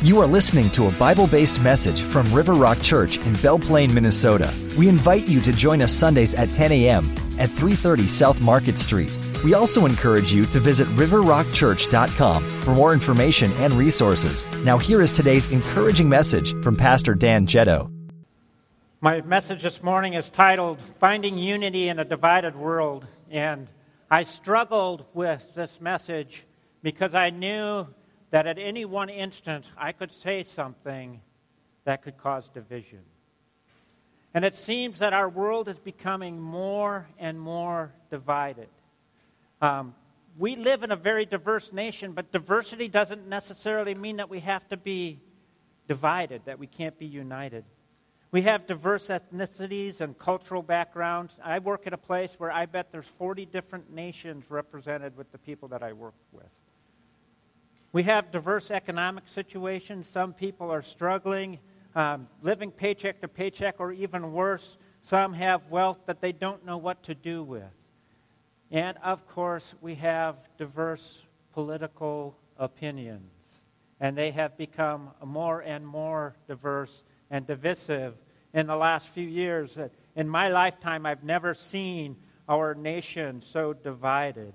You are listening to a Bible based message from River Rock Church in Belle Plaine, Minnesota. We invite you to join us Sundays at 10 a.m. at 330 South Market Street. We also encourage you to visit riverrockchurch.com for more information and resources. Now, here is today's encouraging message from Pastor Dan Jetto. My message this morning is titled Finding Unity in a Divided World. And I struggled with this message because I knew that at any one instant I could say something that could cause division. And it seems that our world is becoming more and more divided. Um, we live in a very diverse nation, but diversity doesn't necessarily mean that we have to be divided, that we can't be united. We have diverse ethnicities and cultural backgrounds. I work at a place where I bet there's 40 different nations represented with the people that I work with. We have diverse economic situations. Some people are struggling, um, living paycheck to paycheck, or even worse, some have wealth that they don't know what to do with. And of course, we have diverse political opinions, and they have become more and more diverse and divisive in the last few years. In my lifetime, I've never seen our nation so divided.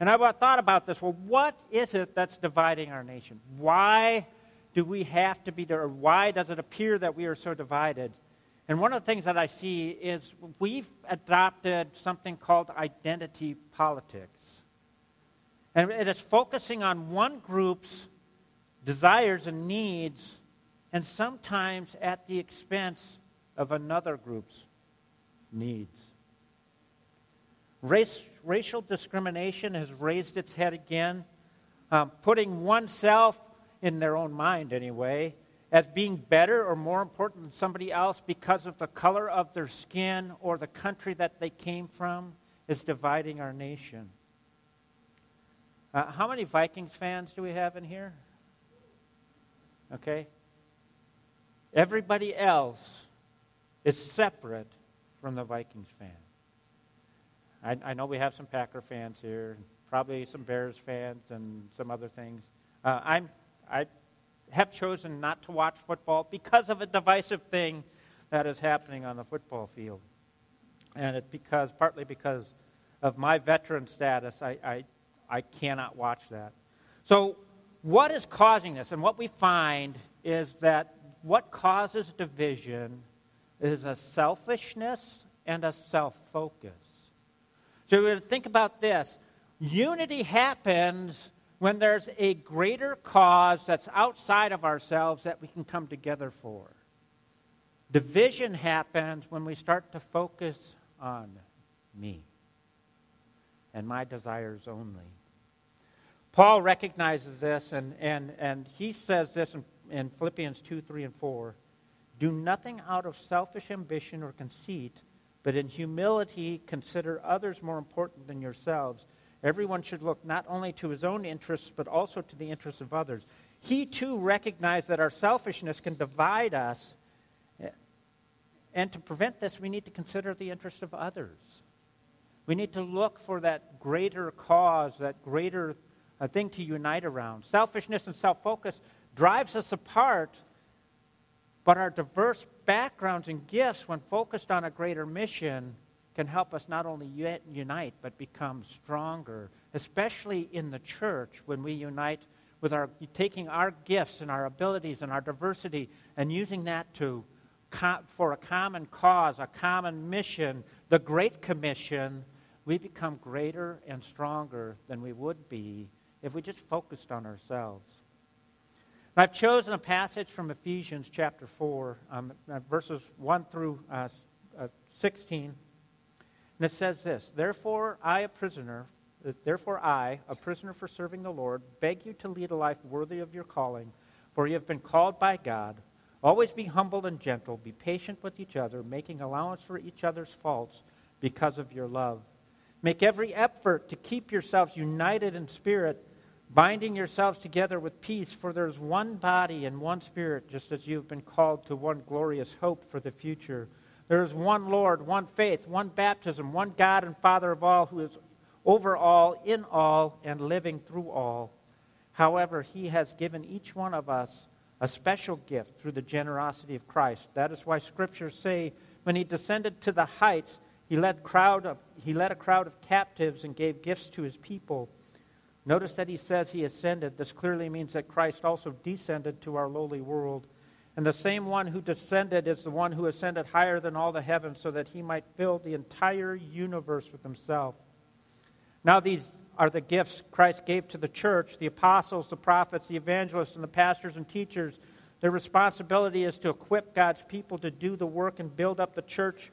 And I thought about this. Well, what is it that's dividing our nation? Why do we have to be there? Why does it appear that we are so divided? And one of the things that I see is we've adopted something called identity politics. And it is focusing on one group's desires and needs, and sometimes at the expense of another group's needs. Race, racial discrimination has raised its head again, um, putting oneself, in their own mind anyway, as being better or more important than somebody else because of the color of their skin or the country that they came from is dividing our nation. Uh, how many Vikings fans do we have in here? Okay. Everybody else is separate from the Vikings fan. I, I, know we have some Packer fans here, probably some Bears fans, and some other things. Uh, I'm, I have chosen not to watch football because of a divisive thing that is happening on the football field, and it's because partly because of my veteran status. I, I, I cannot watch that. So, what is causing this? And what we find is that what causes division is a selfishness and a self focus. So think about this. Unity happens when there's a greater cause that's outside of ourselves that we can come together for. Division happens when we start to focus on me and my desires only. Paul recognizes this, and, and, and he says this in, in Philippians 2 3 and 4 Do nothing out of selfish ambition or conceit but in humility, consider others more important than yourselves. Everyone should look not only to his own interests, but also to the interests of others. He too recognized that our selfishness can divide us. And to prevent this, we need to consider the interests of others. We need to look for that greater cause, that greater uh, thing to unite around. Selfishness and self focus drives us apart but our diverse backgrounds and gifts, when focused on a greater mission, can help us not only unite, but become stronger, especially in the church when we unite with our taking our gifts and our abilities and our diversity and using that to for a common cause, a common mission, the Great Commission, we become greater and stronger than we would be if we just focused on ourselves. I've chosen a passage from Ephesians chapter 4, um, uh, verses 1 through uh, uh, 16. And it says this Therefore, I, a prisoner, uh, therefore, I, a prisoner for serving the Lord, beg you to lead a life worthy of your calling, for you have been called by God. Always be humble and gentle, be patient with each other, making allowance for each other's faults because of your love. Make every effort to keep yourselves united in spirit binding yourselves together with peace, for there is one body and one spirit, just as you have been called to one glorious hope for the future. There is one Lord, one faith, one baptism, one God and Father of all, who is over all, in all, and living through all. However, he has given each one of us a special gift through the generosity of Christ. That is why scriptures say when he descended to the heights, he led, crowd of, he led a crowd of captives and gave gifts to his people. Notice that he says he ascended. This clearly means that Christ also descended to our lowly world. And the same one who descended is the one who ascended higher than all the heavens so that he might fill the entire universe with himself. Now, these are the gifts Christ gave to the church the apostles, the prophets, the evangelists, and the pastors and teachers. Their responsibility is to equip God's people to do the work and build up the church,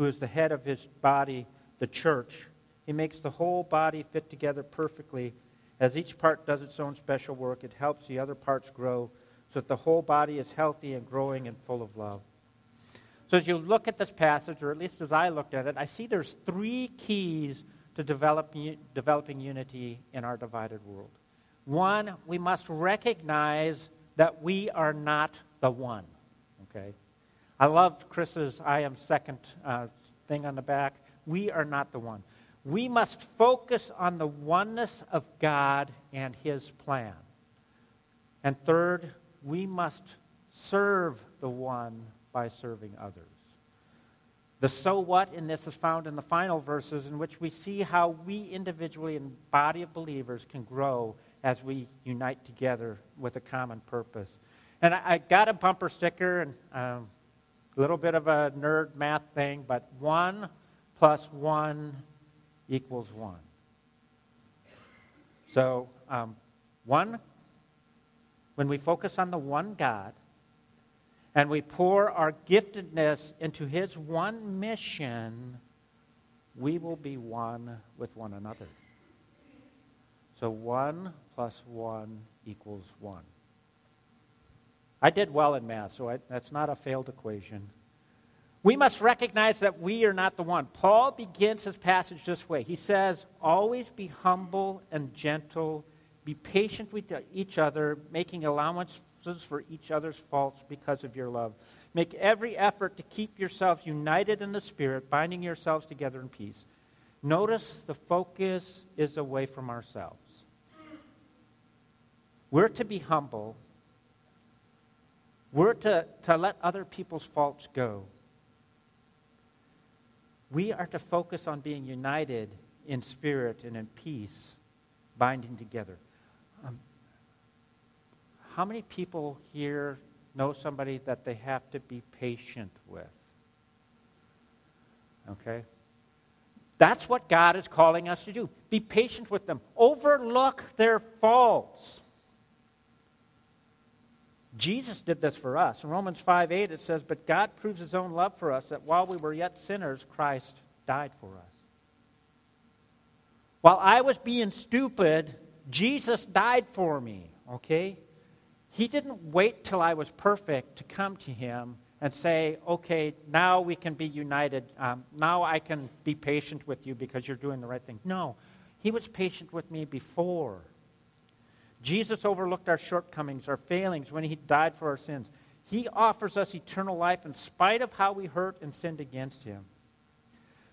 who is the head of his body, the church. He makes the whole body fit together perfectly. As each part does its own special work, it helps the other parts grow so that the whole body is healthy and growing and full of love. So, as you look at this passage, or at least as I looked at it, I see there's three keys to develop, developing unity in our divided world. One, we must recognize that we are not the one. Okay? I loved Chris's I am second uh, thing on the back. We are not the one. We must focus on the oneness of God and His plan. And third, we must serve the one by serving others. The so what in this is found in the final verses, in which we see how we individually and body of believers can grow as we unite together with a common purpose. And I, got a bumper sticker and um, a little bit of a nerd math thing, but one plus one equals one. So, um, one, when we focus on the one God, and we pour our giftedness into His one mission, we will be one with one another. So one plus one equals one. I did well in math, so I, that's not a failed equation. We must recognize that we are not the one. Paul begins his passage this way. He says, Always be humble and gentle, be patient with each other, making allowances for each other's faults because of your love. Make every effort to keep yourselves united in the Spirit, binding yourselves together in peace. Notice the focus is away from ourselves. We're to be humble. We're to, to let other people's faults go. We are to focus on being united in spirit and in peace, binding together. Um, how many people here know somebody that they have to be patient with? Okay? That's what God is calling us to do. Be patient with them. Overlook their faults. Jesus did this for us. In Romans 5 8, it says, But God proves his own love for us that while we were yet sinners, Christ died for us. While I was being stupid, Jesus died for me. Okay? He didn't wait till I was perfect to come to him and say, okay, now we can be united. Um, now I can be patient with you because you're doing the right thing. No, he was patient with me before. Jesus overlooked our shortcomings, our failings when he died for our sins. He offers us eternal life in spite of how we hurt and sinned against him.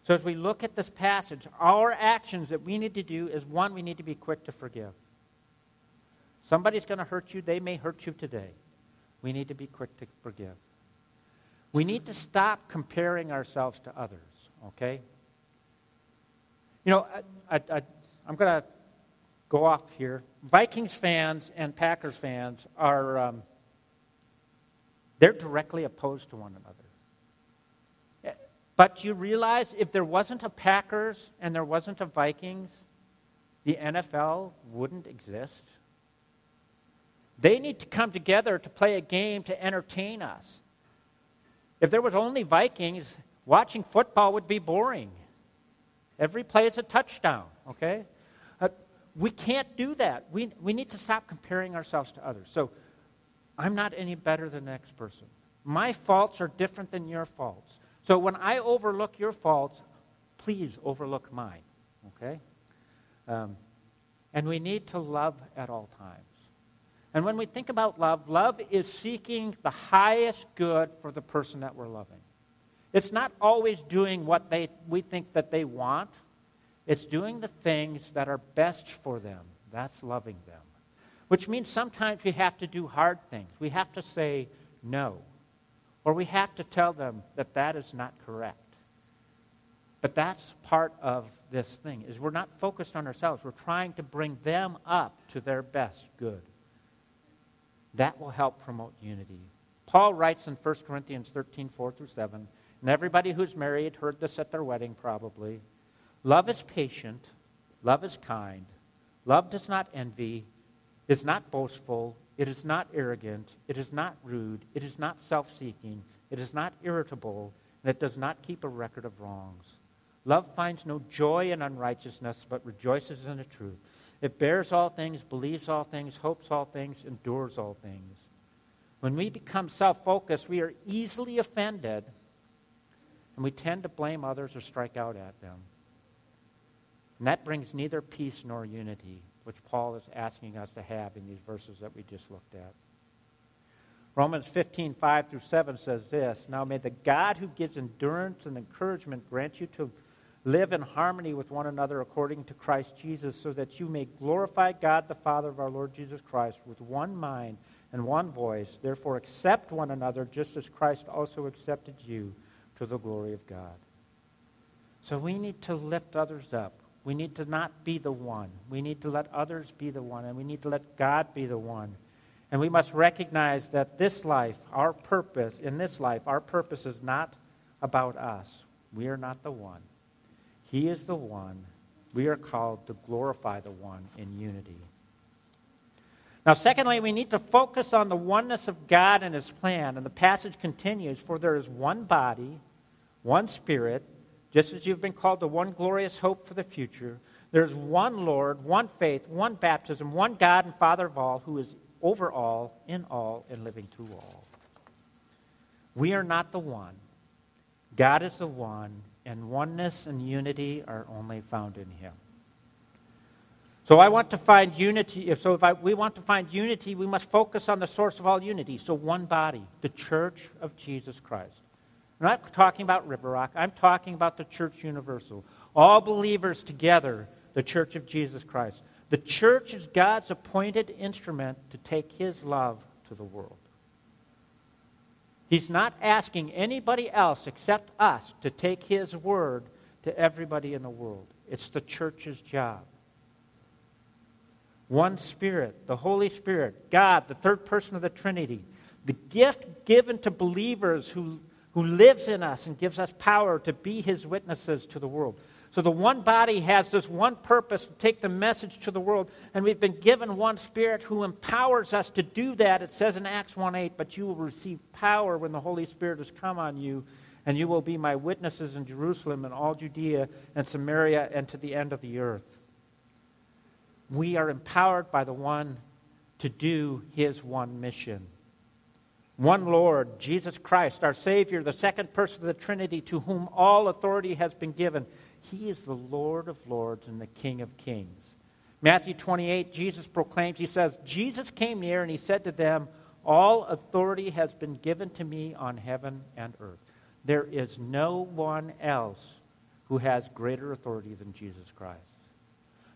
So as we look at this passage, our actions that we need to do is one, we need to be quick to forgive. Somebody's going to hurt you. They may hurt you today. We need to be quick to forgive. We need to stop comparing ourselves to others, okay? You know, I, I, am going to go off here. Vikings fans and Packers fans are, um, they're directly opposed to one another. But you realize if there wasn't a Packers and there wasn't a Vikings, the NFL wouldn't exist. They need to come together to play a game to entertain us. If there was only Vikings, watching football would be boring. Every play is a touchdown, okay? We can't do that. We, we need to stop comparing ourselves to others. So I'm not any better than the next person. My faults are different than your faults. So when I overlook your faults, please overlook mine. Okay? Um, and we need to love at all times. And when we think about love, love is seeking the highest good for the person that we're loving. It's not always doing what they, we think that they want. It's doing the things that are best for them. That's loving them. Which means sometimes we have to do hard things. We have to say no. Or we have to tell them that that is not correct. But that's part of this thing is we're not focused on ourselves. We're trying to bring them up to their best good. That will help promote unity. Paul writes in 1 Corinthians 13, 4 through 7, and everybody who's married heard this at their wedding probably. Love is patient, love is kind, love does not envy, is not boastful, it is not arrogant, it is not rude, it is not self seeking, it is not irritable, and it does not keep a record of wrongs. Love finds no joy in unrighteousness, but rejoices in the truth. It bears all things, believes all things, hopes all things, endures all things. When we become self focused, we are easily offended, and we tend to blame others or strike out at them. And that brings neither peace nor unity, which Paul is asking us to have in these verses that we just looked at. Romans 15, 5 through 7 says this Now may the God who gives endurance and encouragement grant you to live in harmony with one another according to Christ Jesus, so that you may glorify God the Father of our Lord Jesus Christ with one mind and one voice. Therefore, accept one another just as Christ also accepted you to the glory of God. So we need to lift others up. We need to not be the one. We need to let others be the one, and we need to let God be the one. And we must recognize that this life, our purpose, in this life, our purpose is not about us. We are not the one. He is the one. We are called to glorify the one in unity. Now, secondly, we need to focus on the oneness of God and His plan. And the passage continues For there is one body, one Spirit, just as you've been called to one glorious hope for the future, there's one Lord, one faith, one baptism, one God and Father of all, who is over all, in all, and living through all. We are not the one. God is the one, and oneness and unity are only found in Him. So I want to find unity. So if I, we want to find unity, we must focus on the source of all unity. So one body, the church of Jesus Christ. I'm not talking about River Rock. I'm talking about the church universal. All believers together, the church of Jesus Christ. The church is God's appointed instrument to take his love to the world. He's not asking anybody else except us to take his word to everybody in the world. It's the church's job. One Spirit, the Holy Spirit, God, the third person of the Trinity, the gift given to believers who who lives in us and gives us power to be his witnesses to the world. So the one body has this one purpose to take the message to the world, and we've been given one spirit who empowers us to do that. It says in Acts 1:8, "But you will receive power when the Holy Spirit has come on you, and you will be my witnesses in Jerusalem and all Judea and Samaria and to the end of the earth." We are empowered by the one to do his one mission one Lord, Jesus Christ, our Savior, the second person of the Trinity, to whom all authority has been given. He is the Lord of lords and the King of kings. Matthew 28, Jesus proclaims, He says, Jesus came near and He said to them, All authority has been given to me on heaven and earth. There is no one else who has greater authority than Jesus Christ.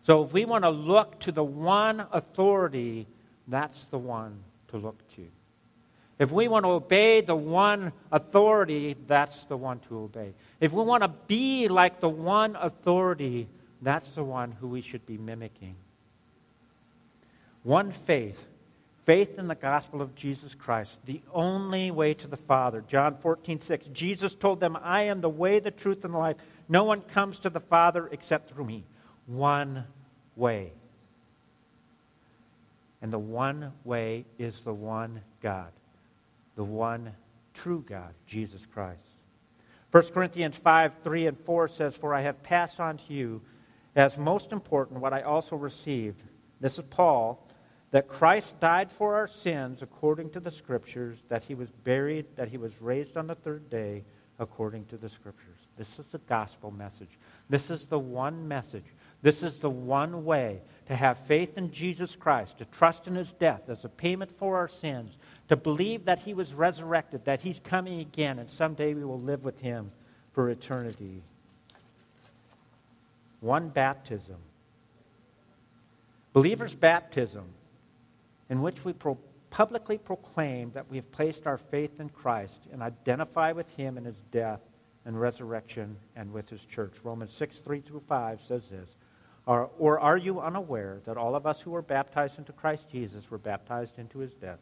So if we want to look to the one authority, that's the one to look to. If we want to obey the one authority, that's the one to obey. If we want to be like the one authority, that's the one who we should be mimicking. One faith, faith in the gospel of Jesus Christ, the only way to the Father. John 14, 6. Jesus told them, I am the way, the truth, and the life. No one comes to the Father except through me. One way. And the one way is the one God the one true God, Jesus Christ. 1 Corinthians 5 3 and 4 says, For I have passed on to you as most important what I also received. This is Paul. that Christ died for our sins according to the Scriptures, that he was buried, that he was raised on the third day according to the Scriptures. This is the gospel message. This is the one message. This is the one way to have faith in Jesus Christ, to trust in his death as a payment for our sins, to believe that he was resurrected, that he's coming again, and someday we will live with him for eternity. One baptism. Believers' baptism in which we pro- publicly proclaim that we have placed our faith in Christ and identify with him in his death and resurrection and with his church. Romans 6, 3 through 5 says this. Or, or are you unaware that all of us who were baptized into Christ Jesus were baptized into his death?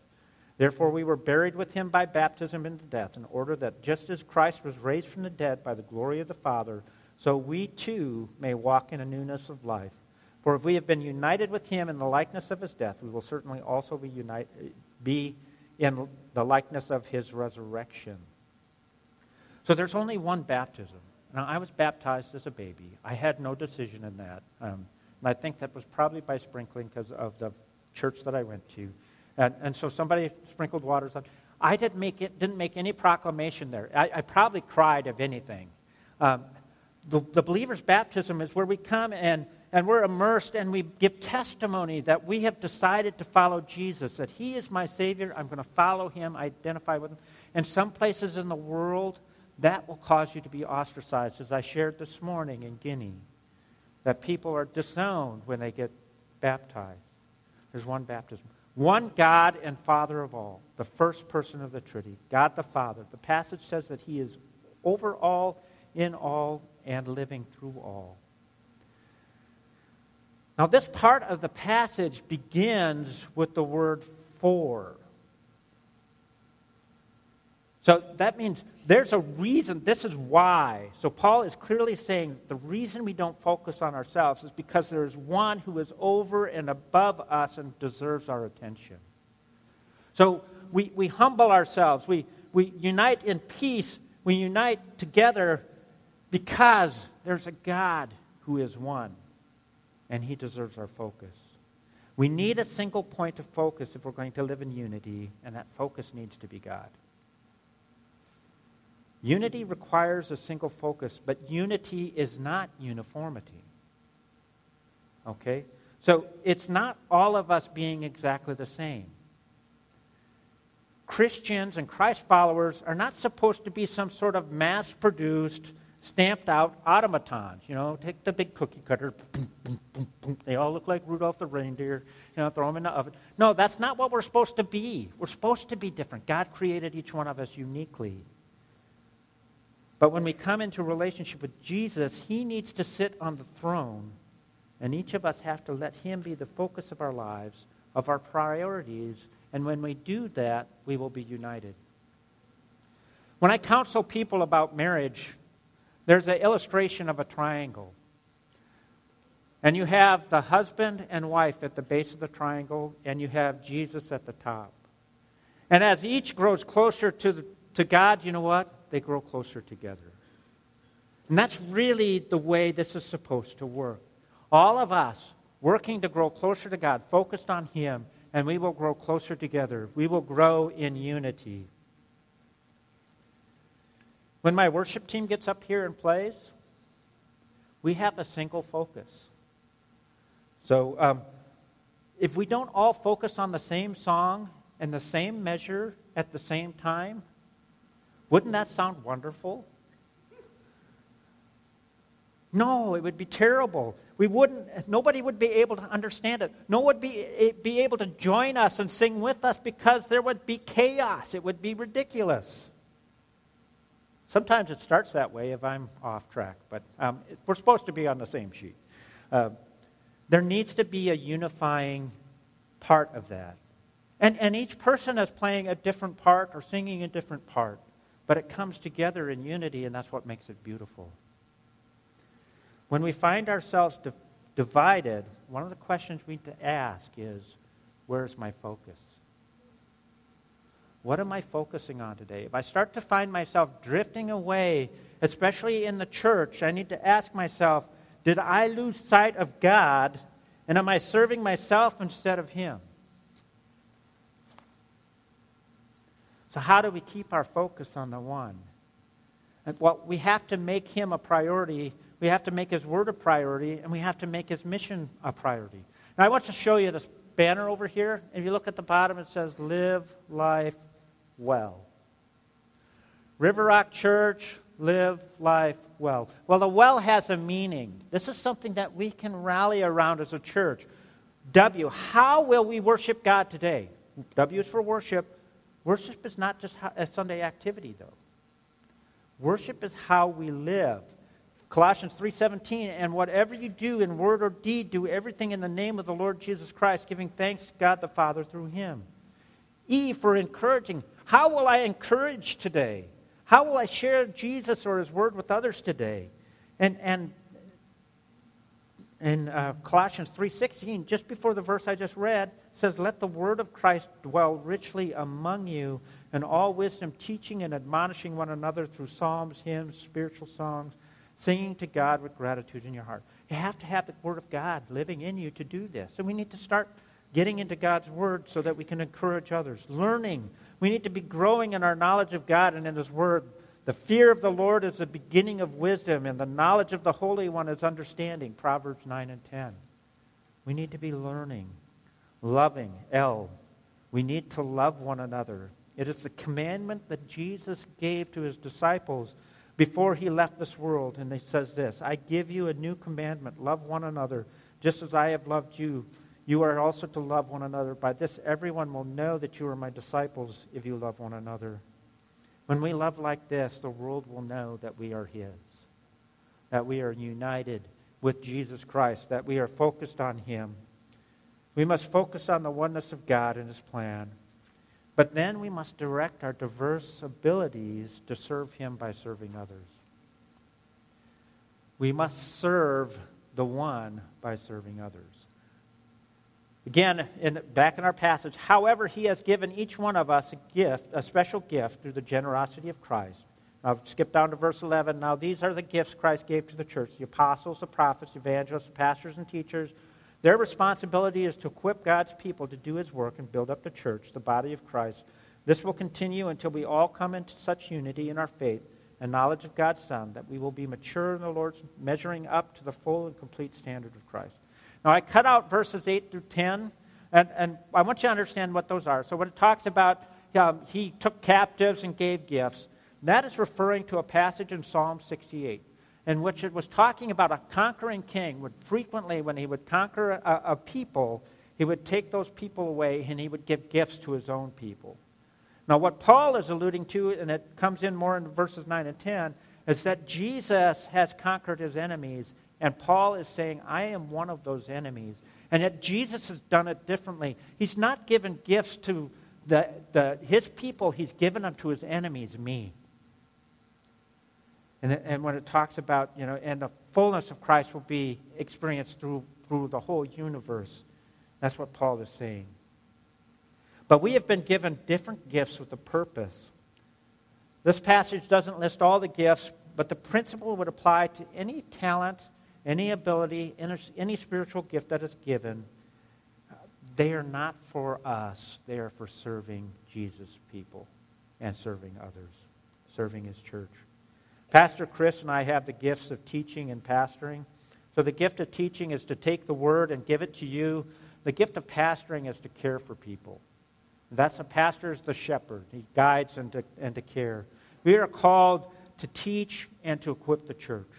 Therefore, we were buried with him by baptism into death, in order that just as Christ was raised from the dead by the glory of the Father, so we too may walk in a newness of life. For if we have been united with him in the likeness of his death, we will certainly also be, united, be in the likeness of his resurrection. So there's only one baptism. Now, I was baptized as a baby. I had no decision in that. Um, and I think that was probably by sprinkling because of the church that I went to. And, and so somebody sprinkled waters on. I didn't make, it, didn't make any proclamation there. I, I probably cried, if anything. Um, the, the believer's baptism is where we come and and we're immersed and we give testimony that we have decided to follow Jesus, that He is my Savior. I'm going to follow Him, identify with Him. In some places in the world, that will cause you to be ostracized, as I shared this morning in Guinea, that people are disowned when they get baptized. There's one baptism. One God and Father of all, the first person of the Trinity, God the Father. The passage says that He is over all, in all, and living through all. Now, this part of the passage begins with the word for. So that means there's a reason. This is why. So Paul is clearly saying the reason we don't focus on ourselves is because there is one who is over and above us and deserves our attention. So we, we humble ourselves. We, we unite in peace. We unite together because there's a God who is one and He deserves our focus. We need a single point of focus if we're going to live in unity, and that focus needs to be God. Unity requires a single focus, but unity is not uniformity. Okay? So it's not all of us being exactly the same. Christians and Christ followers are not supposed to be some sort of mass produced stamped out automatons. You know, take the big cookie cutter. Boom, boom, boom, they all look like Rudolph the reindeer. You know, throw them in the oven. No, that's not what we're supposed to be. We're supposed to be different. God created each one of us uniquely. But when we come into relationship with Jesus, He needs to sit on the throne, and each of us have to let Him be the focus of our lives, of our priorities. And when we do that, we will be united. When I counsel people about marriage, there's an illustration of a triangle. And you have the husband and wife at the base of the triangle, and you have Jesus at the top. And as each grows closer to, the, to God, you know what? They grow closer together. And that's really the way this is supposed to work. All of us working to grow closer to God, focused on Him, and we will grow closer together. We will grow in unity. When my worship team gets up here and plays, we have a single focus. So um, if we don't all focus on the same song and the same measure at the same time, wouldn't that sound wonderful? No, it would be terrible. We wouldn't, nobody would be able to understand it. No one would be, eh, be able to join us and sing with us because there would be chaos. It would be ridiculous. Sometimes it starts that way if I'm off track, but um, we're supposed to be on the same sheet. Uh, there needs to be a unifying part of that. And, and each person is playing a different part or singing a different part, but it comes together in unity, and that's what makes it beautiful. When we find ourselves di- divided, one of the questions we need to ask is where's my focus? What am I focusing on today? If I start to find myself drifting away, especially in the church, I need to ask myself, did I lose sight of God and am I serving myself instead of Him? So, how do we keep our focus on the one? And, well, we have to make him a priority. We have to make his word a priority, and we have to make his mission a priority. Now, I want to show you this banner over here. If you look at the bottom, it says, Live life well. River Rock Church, live life well. Well, the well has a meaning. This is something that we can rally around as a church. W, how will we worship God today? W is for worship. Worship is not just a Sunday activity, though. Worship is how we live. Colossians 3:17 and whatever you do in word or deed do everything in the name of the Lord Jesus Christ giving thanks to God the Father through him. E for encouraging. How will I encourage today? How will I share Jesus or his word with others today? And and in uh, Colossians 3:16 just before the verse I just read says let the word of Christ dwell richly among you in all wisdom teaching and admonishing one another through psalms hymns spiritual songs singing to God with gratitude in your heart. You have to have the Word of God living in you to do this. And we need to start getting into God's Word so that we can encourage others. Learning. We need to be growing in our knowledge of God and in His Word. The fear of the Lord is the beginning of wisdom, and the knowledge of the Holy One is understanding. Proverbs 9 and 10. We need to be learning, loving. L. We need to love one another. It is the commandment that Jesus gave to his disciples before he left this world. And he says this I give you a new commandment love one another, just as I have loved you. You are also to love one another. By this, everyone will know that you are my disciples if you love one another. When we love like this, the world will know that we are his, that we are united with Jesus Christ, that we are focused on him. We must focus on the oneness of God and his plan. But then we must direct our diverse abilities to serve Him by serving others. We must serve the one by serving others. Again, in, back in our passage, however, He has given each one of us a gift, a special gift through the generosity of Christ. Now, skip down to verse 11. Now, these are the gifts Christ gave to the church the apostles, the prophets, evangelists, pastors, and teachers their responsibility is to equip God's people to do his work and build up the church, the body of Christ. This will continue until we all come into such unity in our faith and knowledge of God's Son that we will be mature in the Lord's measuring up to the full and complete standard of Christ. Now, I cut out verses 8 through 10, and, and I want you to understand what those are. So, when it talks about um, he took captives and gave gifts, that is referring to a passage in Psalm 68 in which it was talking about a conquering king would frequently, when he would conquer a, a, people, he would take those people away and he would give gifts to his own people. Now, what Paul is alluding to, and it comes in more in verses 9 and 10, is that Jesus has conquered his enemies, and Paul is saying, I am one of those enemies. And yet Jesus has done it differently. He's not given gifts to the, the, his people, he's given them to his enemies, me. And, and when it talks about, you know, and the fullness of Christ will be experienced through, through the whole universe. That's what Paul is saying. But we have been given different gifts with a purpose. This passage doesn't list all the gifts, but the principle would apply to any talent, any ability, any spiritual gift that is given. They are not for us, they are for serving Jesus' people and serving others, serving his church. Pastor Chris and I have the gifts of teaching and pastoring. So the gift of teaching is to take the word and give it to you. The gift of pastoring is to care for people. That's a pastor is the shepherd. He guides and to, and to care. We are called to teach and to equip the church.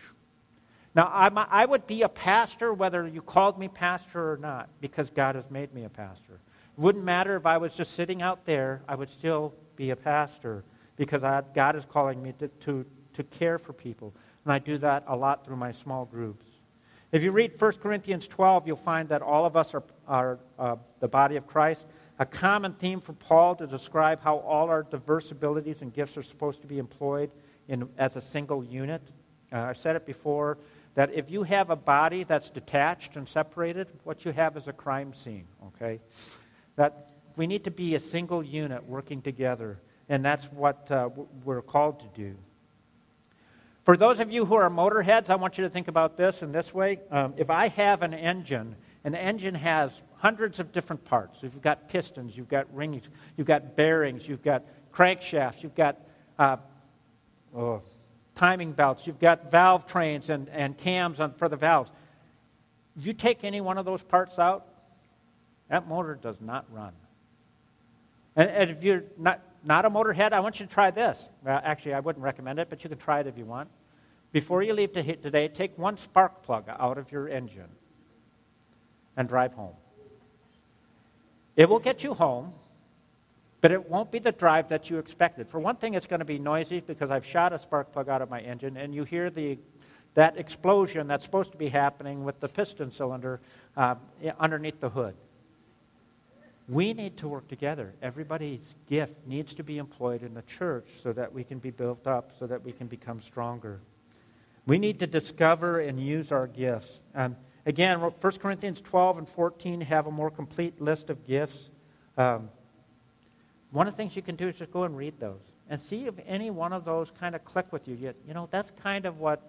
Now, I'm, I would be a pastor whether you called me pastor or not, because God has made me a pastor. It wouldn't matter if I was just sitting out there, I would still be a pastor, because I, God is calling me to, to, to care for people. And I do that a lot through my small groups. If you read 1 Corinthians 12, you'll find that all of us are, are uh, the body of Christ. A common theme for Paul to describe how all our diverse abilities and gifts are supposed to be employed in, as a single unit. Uh, I've said it before that if you have a body that's detached and separated, what you have is a crime scene, okay? That we need to be a single unit working together, and that's what uh, we're called to do. For those of you who are motorheads, I want you to think about this in this way. Um, if I have an engine, an engine has hundreds of different parts. You've got pistons, you've got rings, you've got bearings, you've got crankshafts, you've got uh, oh, timing belts, you've got valve trains and, and cams on, for the valves. You take any one of those parts out, that motor does not run. And, and if you're not, not a motorhead, I want you to try this. Well, actually, I wouldn't recommend it, but you can try it if you want. Before you leave to today, take one spark plug out of your engine and drive home. It will get you home, but it won't be the drive that you expected. For one thing, it's going to be noisy because I've shot a spark plug out of my engine, and you hear the, that explosion that's supposed to be happening with the piston cylinder uh, underneath the hood. We need to work together. Everybody's gift needs to be employed in the church so that we can be built up, so that we can become stronger. We need to discover and use our gifts. Um, again, 1 Corinthians 12 and 14 have a more complete list of gifts. Um, one of the things you can do is just go and read those and see if any one of those kind of click with you. You, you know, that's kind of what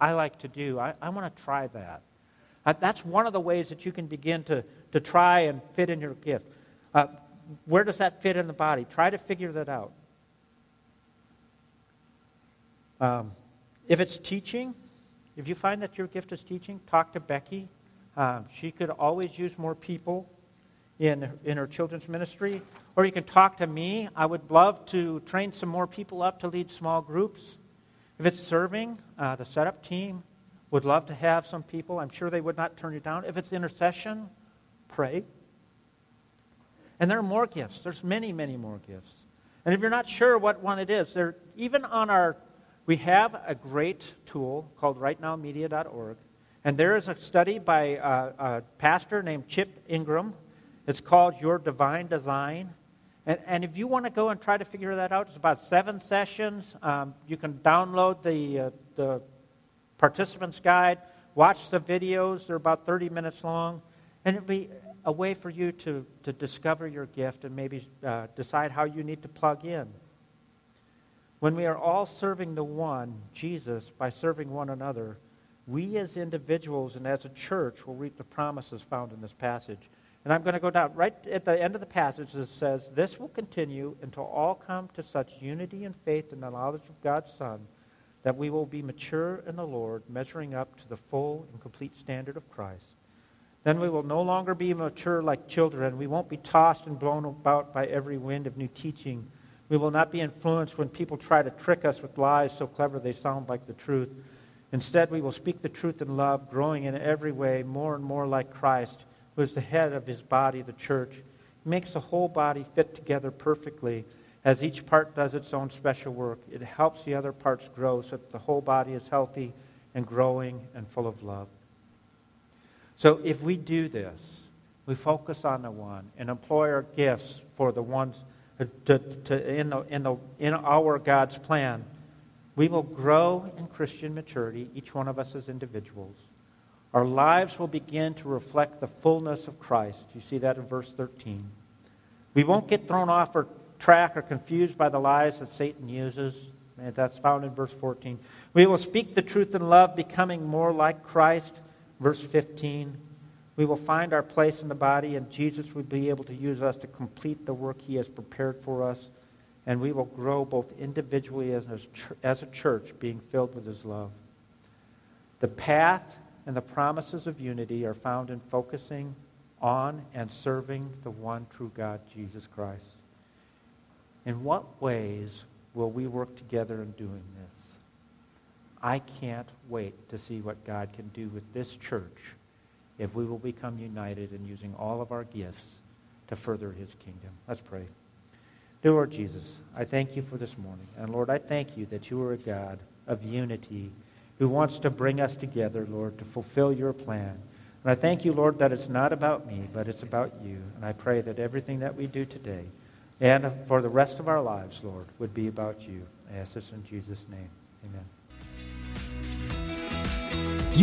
I like to do. I, I want to try that. Uh, that's one of the ways that you can begin to, to try and fit in your gift. Uh, where does that fit in the body? Try to figure that out. Um, if it's teaching, if you find that your gift is teaching, talk to Becky. Um, she could always use more people in, in her children's ministry. Or you can talk to me. I would love to train some more people up to lead small groups. If it's serving, uh, the setup team would love to have some people. I'm sure they would not turn you down. If it's intercession, pray. And there are more gifts. There's many, many more gifts. And if you're not sure what one it is, there even on our we have a great tool called rightnowmedia.org, and there is a study by a, a pastor named Chip Ingram. It's called Your Divine Design. And, and, if you want to go and try to figure that out, it's about seven sessions. Um, you can download the, uh, the participants guide, watch the videos. They're about 30 minutes long. And it'll be a way for you to, to discover your gift and maybe uh, decide how you need to plug in. When we are all serving the one, Jesus, by serving one another, we as individuals and as a church will reap the promises found in this passage. And I'm going to go down right at the end of the passage. It says, This will continue until all come to such unity and faith in the knowledge of God's Son that we will be mature in the Lord, measuring up to the full and complete standard of Christ. Then we will no longer be mature like children. We won't be tossed and blown about by every wind of new teaching we will not be influenced when people try to trick us with lies so clever they sound like the truth. Instead, we will speak the truth in love, growing in every way more and more like Christ, who is the head of his body, the church. He makes the whole body fit together perfectly as each part does its own special work. It helps the other parts grow so that the whole body is healthy and growing and full of love. So if we do this, we focus on the one and employ our gifts for the ones to, to, in, the, in, the, in our God's plan, we will grow in Christian maturity, each one of us as individuals. Our lives will begin to reflect the fullness of Christ. You see that in verse 13. We won't get thrown off our track or confused by the lies that Satan uses. That's found in verse 14. We will speak the truth in love, becoming more like Christ. Verse 15. We will find our place in the body, and Jesus will be able to use us to complete the work he has prepared for us. And we will grow both individually as as a church, being filled with his love. The path and the promises of unity are found in focusing on and serving the one true God, Jesus Christ. In what ways will we work together in doing this? I can't wait to see what God can do with this church if we will become united in using all of our gifts to further his kingdom. Let's pray. Dear Lord Jesus, I thank you for this morning. And Lord, I thank you that you are a God of unity who wants to bring us together, Lord, to fulfill your plan. And I thank you, Lord, that it's not about me, but it's about you. And I pray that everything that we do today and for the rest of our lives, Lord, would be about you. I ask this in Jesus' name. Amen.